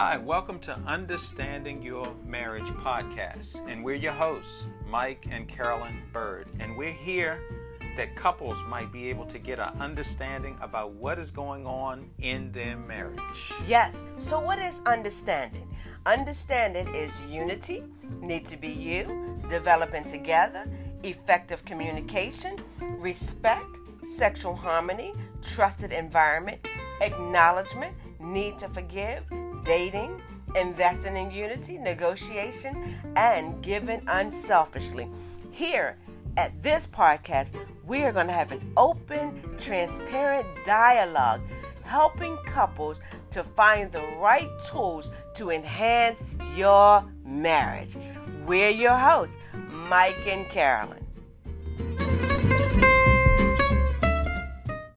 Hi, welcome to Understanding Your Marriage podcast. And we're your hosts, Mike and Carolyn Bird. And we're here that couples might be able to get an understanding about what is going on in their marriage. Yes. So, what is understanding? Understanding is unity, need to be you, developing together, effective communication, respect, sexual harmony, trusted environment, acknowledgement, need to forgive, dating, investing in unity, negotiation, and giving unselfishly. Here at this podcast, we are going to have an open, transparent dialogue helping couples to find the right tools to enhance your marriage. We're your hosts, Mike and Carolyn.